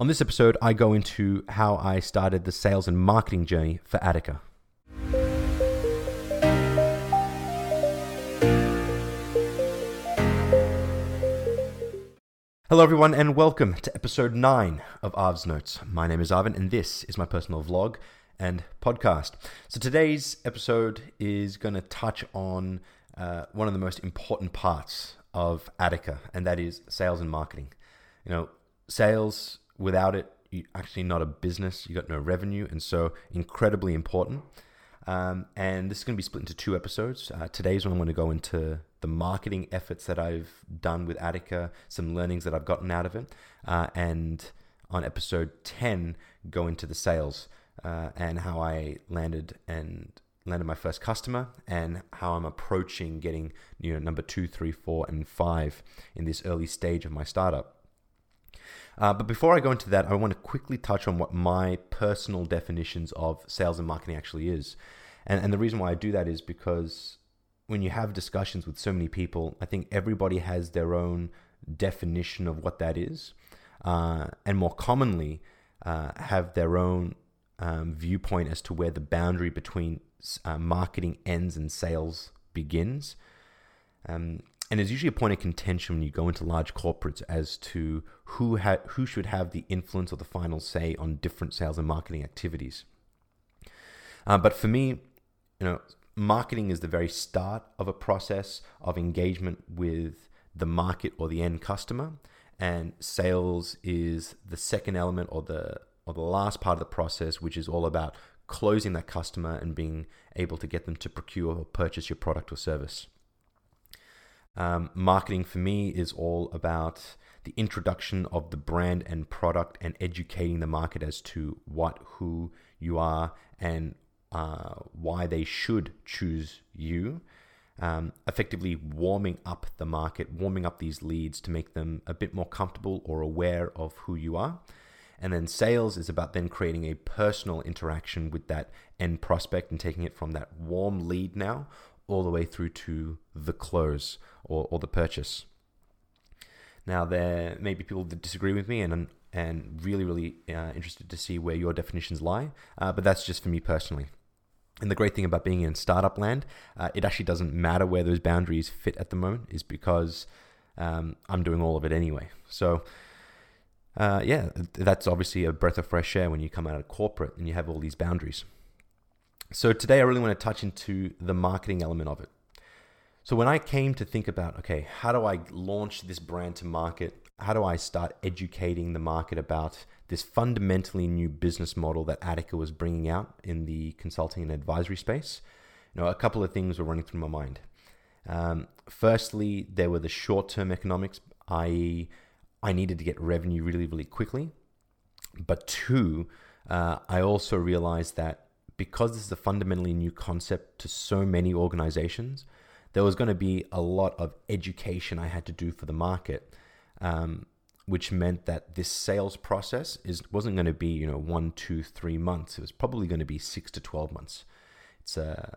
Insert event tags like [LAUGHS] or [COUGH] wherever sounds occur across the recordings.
On this episode, I go into how I started the sales and marketing journey for Attica. Hello, everyone, and welcome to episode 9 of Arv's Notes. My name is Arvin, and this is my personal vlog and podcast. So, today's episode is going to touch on uh, one of the most important parts of Attica, and that is sales and marketing. You know, sales without it, you actually not a business. You got no revenue, and so incredibly important. Um, and this is going to be split into two episodes. Uh, today's one I'm going to go into the marketing efforts that I've done with Attica, some learnings that I've gotten out of it, uh, and on episode 10, go into the sales uh, and how I landed and landed my first customer and how I'm approaching getting you know number two, three, four, and five in this early stage of my startup. Uh, but before I go into that, I want to quickly touch on what my personal definitions of sales and marketing actually is. And, and the reason why I do that is because when you have discussions with so many people, I think everybody has their own definition of what that is. Uh, and more commonly, uh, have their own um, viewpoint as to where the boundary between uh, marketing ends and sales begins. Um, and there's usually a point of contention when you go into large corporates as to who ha- who should have the influence or the final say on different sales and marketing activities. Uh, but for me, you know, marketing is the very start of a process of engagement with the market or the end customer, and sales is the second element or the or the last part of the process, which is all about closing that customer and being able to get them to procure or purchase your product or service. Um, marketing for me is all about the introduction of the brand and product and educating the market as to what, who you are, and uh, why they should choose you. Um, effectively warming up the market, warming up these leads to make them a bit more comfortable or aware of who you are. And then sales is about then creating a personal interaction with that end prospect and taking it from that warm lead now all the way through to the close or, or the purchase. Now, there may be people that disagree with me, and and really, really uh, interested to see where your definitions lie. Uh, but that's just for me personally. And the great thing about being in startup land, uh, it actually doesn't matter where those boundaries fit at the moment, is because um, I'm doing all of it anyway. So, uh, yeah, that's obviously a breath of fresh air when you come out of corporate and you have all these boundaries. So today I really want to touch into the marketing element of it. So when I came to think about, okay, how do I launch this brand to market? How do I start educating the market about this fundamentally new business model that Attica was bringing out in the consulting and advisory space? You know, a couple of things were running through my mind. Um, firstly, there were the short-term economics, i.e., I needed to get revenue really, really quickly. But two, uh, I also realized that because this is a fundamentally new concept to so many organizations, there was going to be a lot of education I had to do for the market, um, which meant that this sales process is wasn't going to be you know one, two, three months. It was probably going to be six to twelve months. It's uh,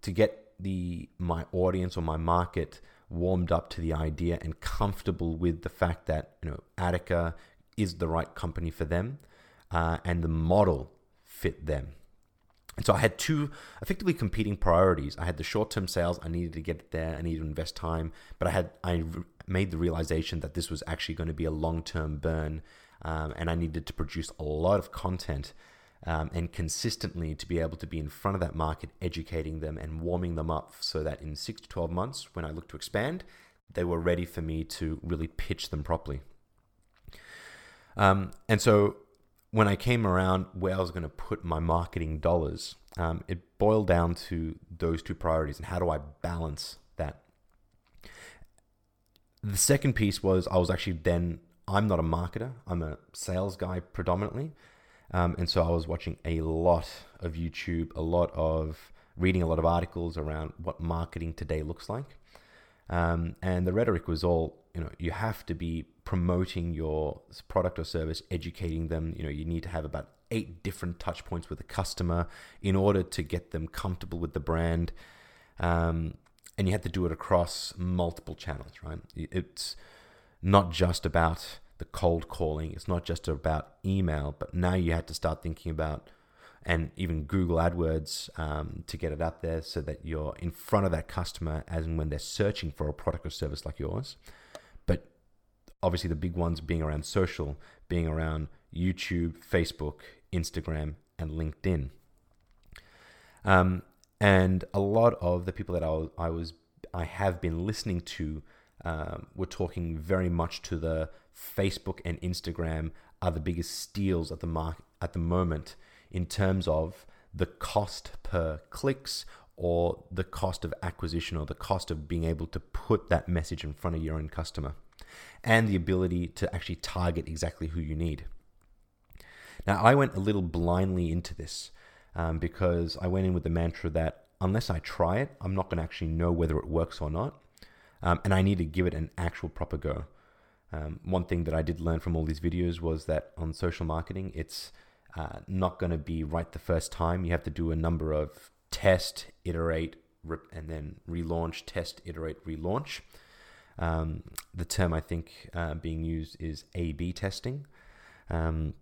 to get the my audience or my market warmed up to the idea and comfortable with the fact that you know Attica is the right company for them, uh, and the model fit them. And so I had two effectively competing priorities. I had the short-term sales. I needed to get there. I needed to invest time, but I had I made the realization that this was actually going to be a long-term burn, um, and I needed to produce a lot of content um, and consistently to be able to be in front of that market, educating them and warming them up, so that in six to twelve months, when I look to expand, they were ready for me to really pitch them properly. Um, and so when I came around where I was going to put my marketing dollars, um, it boiled down to those two priorities and how do I balance that. The second piece was I was actually then, I'm not a marketer, I'm a sales guy predominantly. Um, and so I was watching a lot of YouTube, a lot of reading a lot of articles around what marketing today looks like. Um, and the rhetoric was all, you know, you have to be promoting your product or service, educating them. You know, you need to have about eight different touch points with a customer in order to get them comfortable with the brand. Um, and you have to do it across multiple channels, right? It's not just about the cold calling. It's not just about email, but now you have to start thinking about and even Google AdWords um, to get it out there so that you're in front of that customer as and when they're searching for a product or service like yours. Obviously, the big ones being around social, being around YouTube, Facebook, Instagram, and LinkedIn. Um, and a lot of the people that I was, I, was, I have been listening to um, were talking very much to the Facebook and Instagram are the biggest steals at the mark at the moment in terms of the cost per clicks or the cost of acquisition or the cost of being able to put that message in front of your own customer and the ability to actually target exactly who you need. Now, I went a little blindly into this um, because I went in with the mantra that unless I try it, I'm not going to actually know whether it works or not. Um, and I need to give it an actual proper go. Um, one thing that I did learn from all these videos was that on social marketing, it's uh, not going to be right the first time. You have to do a number of test, iterate, and then relaunch, test, iterate, relaunch. Um, the term I think uh, being used is A B testing. Um,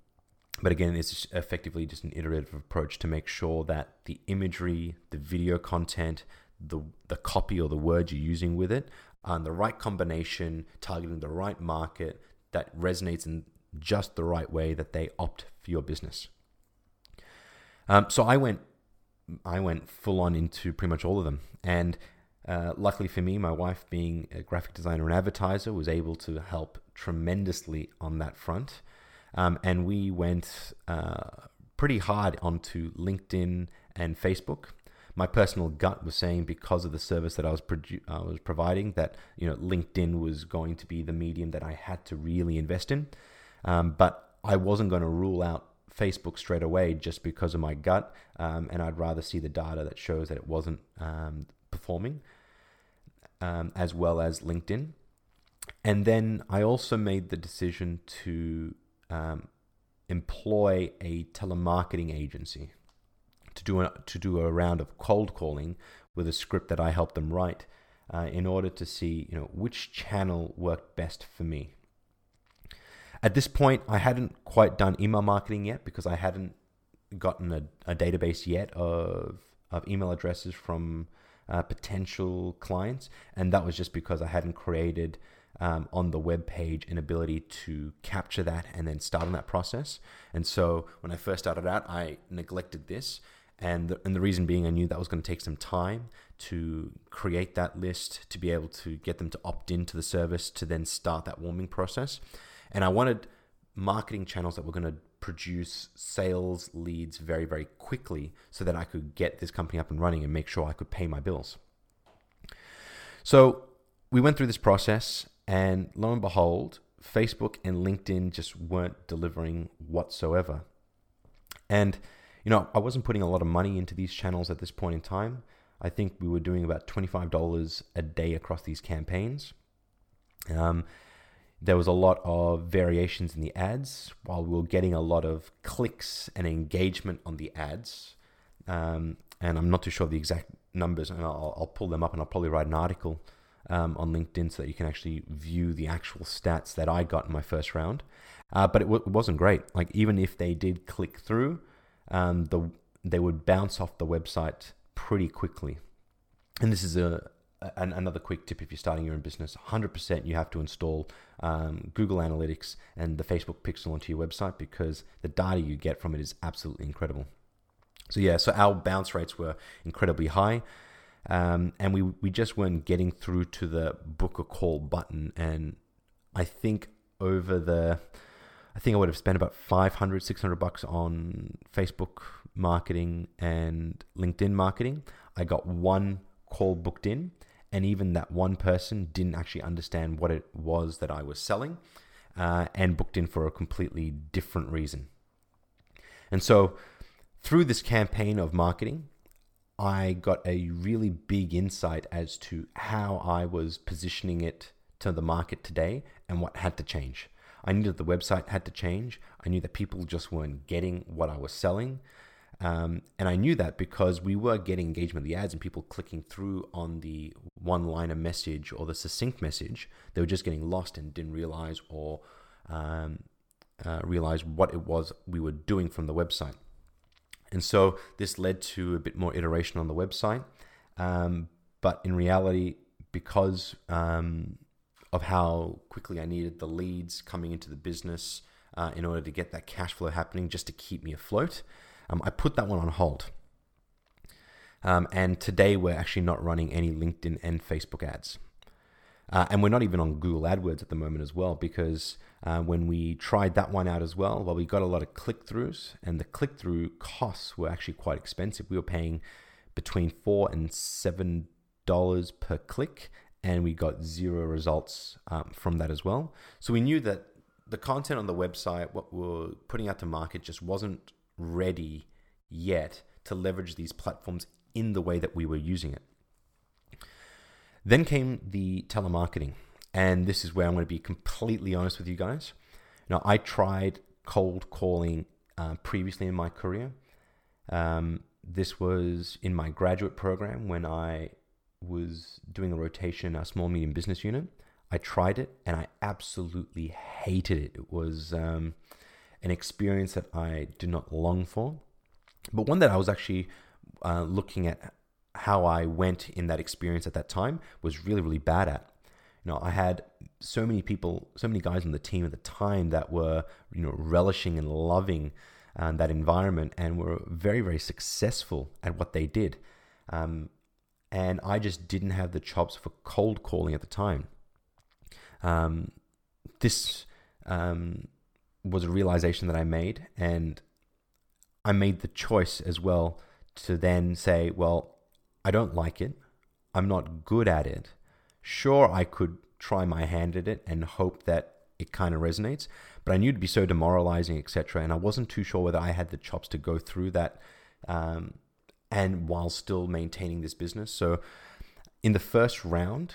but again, it's effectively just an iterative approach to make sure that the imagery, the video content, the, the copy or the words you're using with it are in the right combination, targeting the right market that resonates in just the right way that they opt for your business. Um, so I went, I went full on into pretty much all of them, and uh, luckily for me, my wife, being a graphic designer and advertiser, was able to help tremendously on that front. Um, and we went uh, pretty hard onto LinkedIn and Facebook. My personal gut was saying because of the service that I was produ- I was providing that you know LinkedIn was going to be the medium that I had to really invest in. Um, but I wasn't going to rule out Facebook straight away just because of my gut, um, and I'd rather see the data that shows that it wasn't um, performing, um, as well as LinkedIn. And then I also made the decision to um, employ a telemarketing agency to do a, to do a round of cold calling with a script that I helped them write uh, in order to see you know which channel worked best for me. At this point, I hadn't quite done email marketing yet because I hadn't gotten a, a database yet of, of email addresses from uh, potential clients. And that was just because I hadn't created um, on the web page an ability to capture that and then start on that process. And so when I first started out, I neglected this. And the, and the reason being, I knew that was going to take some time to create that list, to be able to get them to opt into the service, to then start that warming process. And I wanted marketing channels that were going to produce sales leads very, very quickly so that I could get this company up and running and make sure I could pay my bills. So we went through this process, and lo and behold, Facebook and LinkedIn just weren't delivering whatsoever. And, you know, I wasn't putting a lot of money into these channels at this point in time. I think we were doing about $25 a day across these campaigns. Um, there was a lot of variations in the ads while we were getting a lot of clicks and engagement on the ads. Um, and I'm not too sure the exact numbers, and I'll, I'll, pull them up and I'll probably write an article um, on LinkedIn so that you can actually view the actual stats that I got in my first round. Uh, but it, w- wasn't great. Like even if they did click through, um, the they would bounce off the website pretty quickly. And this is a, an, another quick tip if you're starting your own business. 100% you have to install um, google analytics and the facebook pixel onto your website because the data you get from it is absolutely incredible. So yeah so our bounce rates were incredibly high um, and we, we just weren't getting through to the book a call button. And i think over the i think i would have spent about 500 600 bucks on facebook marketing and linkedin marketing. I got one call booked in and even that one person didn't actually understand what it was that I was selling uh, and booked in for a completely different reason. And so, through this campaign of marketing, I got a really big insight as to how I was positioning it to the market today and what had to change. I knew that the website had to change. I knew that people just weren't getting what I was selling. Um, and I knew that because we were getting engagement with the ads and people clicking through on the one liner message or the succinct message. They were just getting lost and didn't realize or um, uh, realize what it was we were doing from the website. And so this led to a bit more iteration on the website. Um, but in reality, because um, of how quickly I needed the leads coming into the business uh, in order to get that cash flow happening just to keep me afloat, um, I put that one on hold. Um, and today we're actually not running any LinkedIn and Facebook ads. Uh, and we're not even on Google AdWords at the moment as well, because uh, when we tried that one out as well, well, we got a lot of click throughs, and the click through costs were actually quite expensive. We were paying between four and seven dollars per click, and we got zero results um, from that as well. So we knew that the content on the website, what we are putting out to market, just wasn't ready yet to leverage these platforms in the way that we were using it. Then came the telemarketing. And this is where I'm going to be completely honest with you guys. Now, I tried cold calling uh, previously in my career. Um, this was in my graduate program when I was doing a rotation in our small medium business unit. I tried it and I absolutely hated it. It was um, an experience that I do not long for, but one that I was actually uh, looking at how I went in that experience at that time was really, really bad at. You know, I had so many people, so many guys on the team at the time that were, you know, relishing and loving um, that environment and were very, very successful at what they did. Um, and I just didn't have the chops for cold calling at the time. Um, this um, was a realization that I made, and I made the choice as well to then say, well, I don't like it. I'm not good at it. Sure, I could try my hand at it and hope that it kind of resonates, but I knew it'd be so demoralizing, etc. And I wasn't too sure whether I had the chops to go through that, um, and while still maintaining this business. So, in the first round,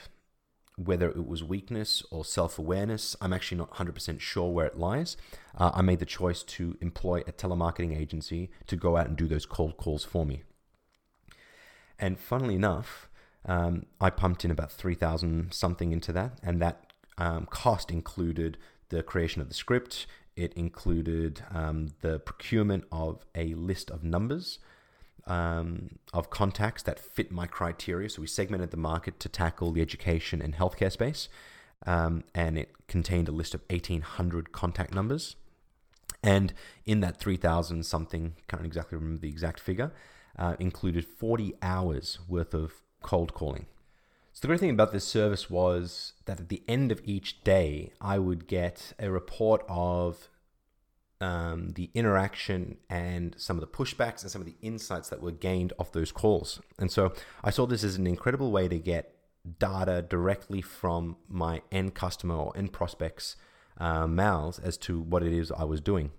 whether it was weakness or self awareness, I'm actually not 100% sure where it lies. Uh, I made the choice to employ a telemarketing agency to go out and do those cold calls for me. And funnily enough, um, I pumped in about 3,000 something into that, and that um, cost included the creation of the script, it included um, the procurement of a list of numbers um, of contacts that fit my criteria. So we segmented the market to tackle the education and healthcare space. Um, and it contained a list of 1,800 contact numbers. And in that 3,000 something, can't exactly remember the exact figure, uh, included 40 hours worth of cold calling. So the great thing about this service was that at the end of each day, I would get a report of um, the interaction and some of the pushbacks and some of the insights that were gained off those calls. And so I saw this as an incredible way to get data directly from my end customer or end prospects' uh, mouths as to what it is I was doing,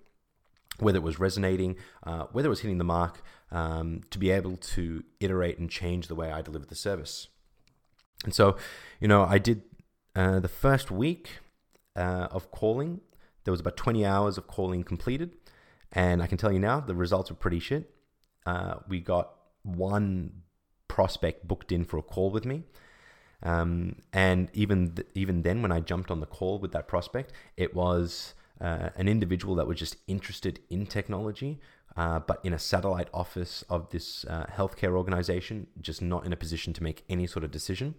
whether it was resonating, uh, whether it was hitting the mark, um, to be able to iterate and change the way I delivered the service. And so, you know, I did uh, the first week uh, of calling there was about 20 hours of calling completed. And I can tell you now, the results were pretty shit. Uh, we got one prospect booked in for a call with me. Um, and even th- even then, when I jumped on the call with that prospect, it was uh, an individual that was just interested in technology, uh, but in a satellite office of this uh, healthcare organization, just not in a position to make any sort of decision.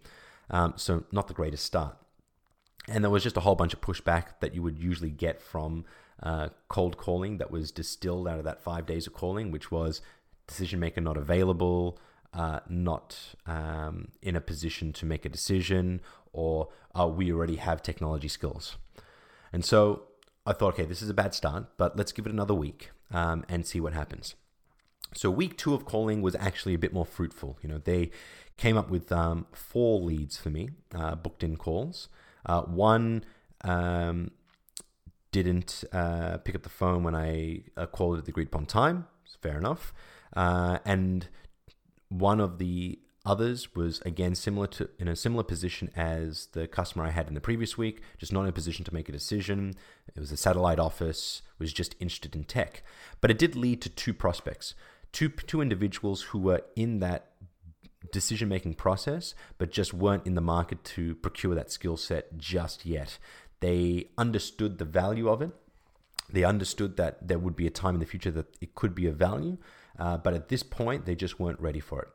Um, so, not the greatest start. And there was just a whole bunch of pushback that you would usually get from uh, cold calling that was distilled out of that five days of calling, which was decision maker not available, uh, not um, in a position to make a decision, or uh, we already have technology skills. And so I thought, okay, this is a bad start, but let's give it another week um, and see what happens. So week two of calling was actually a bit more fruitful. You know, they came up with um, four leads for me, uh, booked in calls. Uh, one um, didn't uh, pick up the phone when I uh, called at the agreed upon time. Fair enough. Uh, and one of the others was again similar to in a similar position as the customer I had in the previous week, just not in a position to make a decision. It was a satellite office, was just interested in tech. But it did lead to two prospects, two two individuals who were in that decision making process, but just weren't in the market to procure that skill set just yet. They understood the value of it. They understood that there would be a time in the future that it could be of value, uh, but at this point, they just weren't ready for it.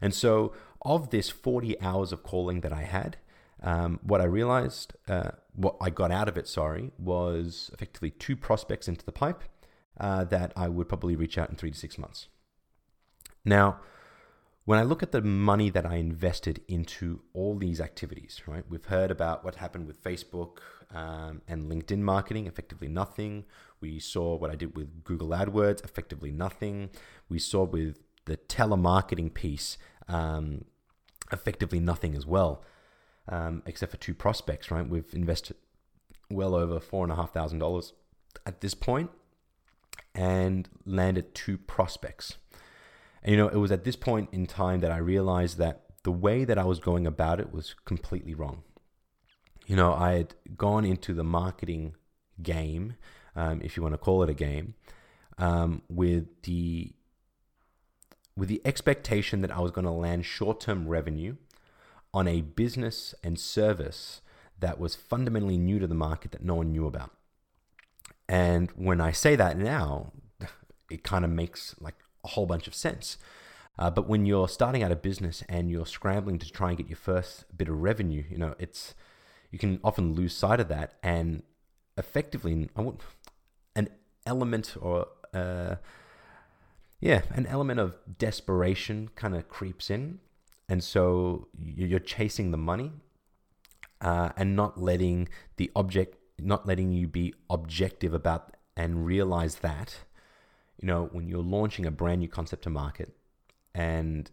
And so, of this 40 hours of calling that I had, um, what I realized, uh, what I got out of it, sorry, was effectively two prospects into the pipe uh, that I would probably reach out in three to six months. Now, when I look at the money that I invested into all these activities, right? We've heard about what happened with Facebook um, and LinkedIn marketing, effectively nothing. We saw what I did with Google AdWords, effectively nothing. We saw with the telemarketing piece, um, effectively nothing as well, um, except for two prospects, right? We've invested well over four and a half thousand dollars at this point and landed two prospects. And you know, it was at this point in time that I realized that the way that I was going about it was completely wrong. You know, I had gone into the marketing game, um, if you want to call it a game, um, with the with the expectation that I was going to land short-term revenue on a business and service that was fundamentally new to the market that no one knew about. And when I say that now, [LAUGHS] it kind of makes like a whole bunch of sense. Uh, but when you're starting out a business and you're scrambling to try and get your first bit of revenue, you know, it's you can often lose sight of that, and effectively, an element or uh, yeah, an element of desperation kind of creeps in, and so you're chasing the money uh, and not letting the object, not letting you be objective about and realize that you know, when you're launching a brand new concept to market and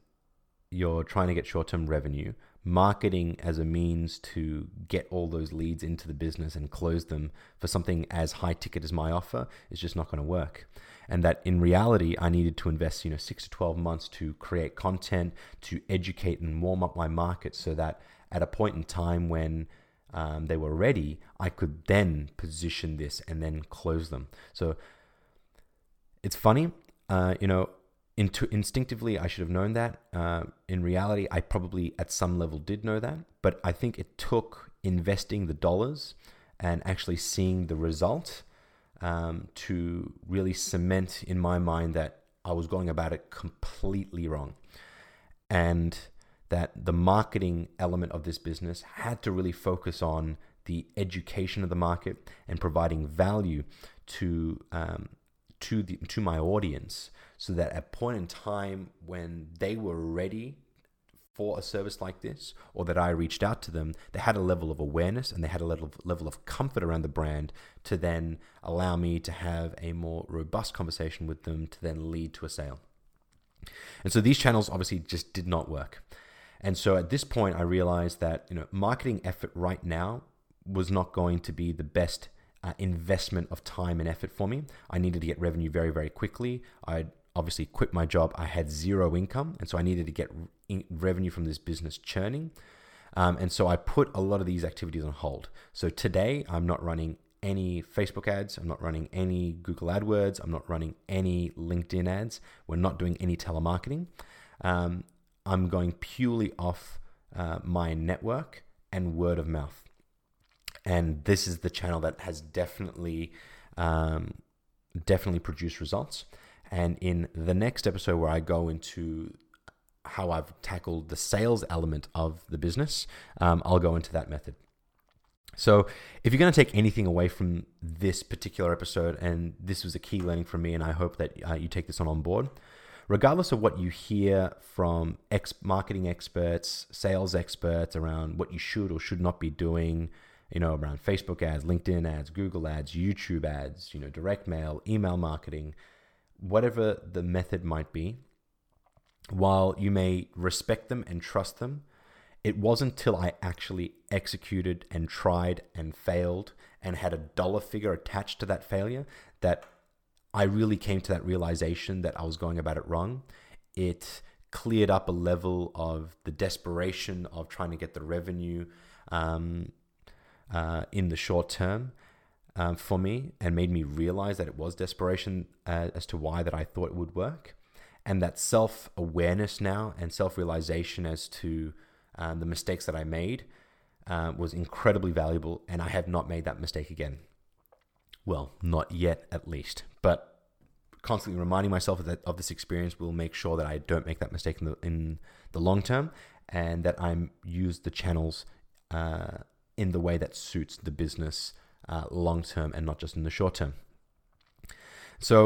you're trying to get short term revenue, marketing as a means to get all those leads into the business and close them for something as high ticket as my offer is just not going to work. And that in reality, I needed to invest, you know, six to 12 months to create content, to educate and warm up my market so that at a point in time when um, they were ready, I could then position this and then close them. So it's funny, uh, you know, intu- instinctively I should have known that. Uh, in reality, I probably at some level did know that, but I think it took investing the dollars and actually seeing the result um, to really cement in my mind that I was going about it completely wrong. And that the marketing element of this business had to really focus on the education of the market and providing value to um, to the to my audience so that at a point in time when they were ready for a service like this or that I reached out to them, they had a level of awareness and they had a level of, level of comfort around the brand to then allow me to have a more robust conversation with them to then lead to a sale. And so these channels obviously just did not work. And so at this point I realized that, you know, marketing effort right now was not going to be the best uh, investment of time and effort for me. I needed to get revenue very, very quickly. I obviously quit my job. I had zero income, and so I needed to get in- revenue from this business churning. Um, and so I put a lot of these activities on hold. So today, I'm not running any Facebook ads. I'm not running any Google AdWords. I'm not running any LinkedIn ads. We're not doing any telemarketing. Um, I'm going purely off uh, my network and word of mouth and this is the channel that has definitely um, definitely produced results. And in the next episode where i go into how i've tackled the sales element of the business um, i'll go into that method. So if you're going to take anything away from this particular episode and this was a key learning for me and i hope that uh, you take this on on board regardless of what you hear from ex- marketing experts sales experts around what you should or should not be doing you know, around Facebook ads, LinkedIn ads, Google ads, YouTube ads, you know, direct mail, email marketing, whatever the method might be, while you may respect them and trust them, it wasn't till I actually executed and tried and failed and had a dollar figure attached to that failure that I really came to that realization that I was going about it wrong. It cleared up a level of the desperation of trying to get the revenue um, uh, in the short term um, for me and made me realize that it was desperation uh, as to why that I thought it would work. And that self awareness now and self realization as to um, the mistakes that I made uh, was incredibly valuable, and I have not made that mistake again. Well, not yet, at least. But constantly reminding myself of, that, of this experience will make sure that I don't make that mistake in the, in the long term, and that I'm use the channels uh, in the way that suits the business uh, long term and not just in the short term. So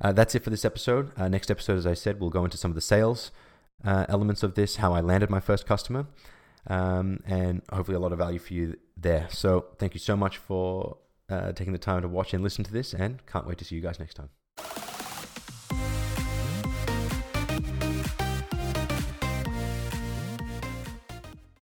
uh, that's it for this episode. Uh, next episode, as I said, we'll go into some of the sales uh, elements of this, how I landed my first customer, um, and hopefully a lot of value for you there. So thank you so much for uh, taking the time to watch and listen to this, and can't wait to see you guys next time.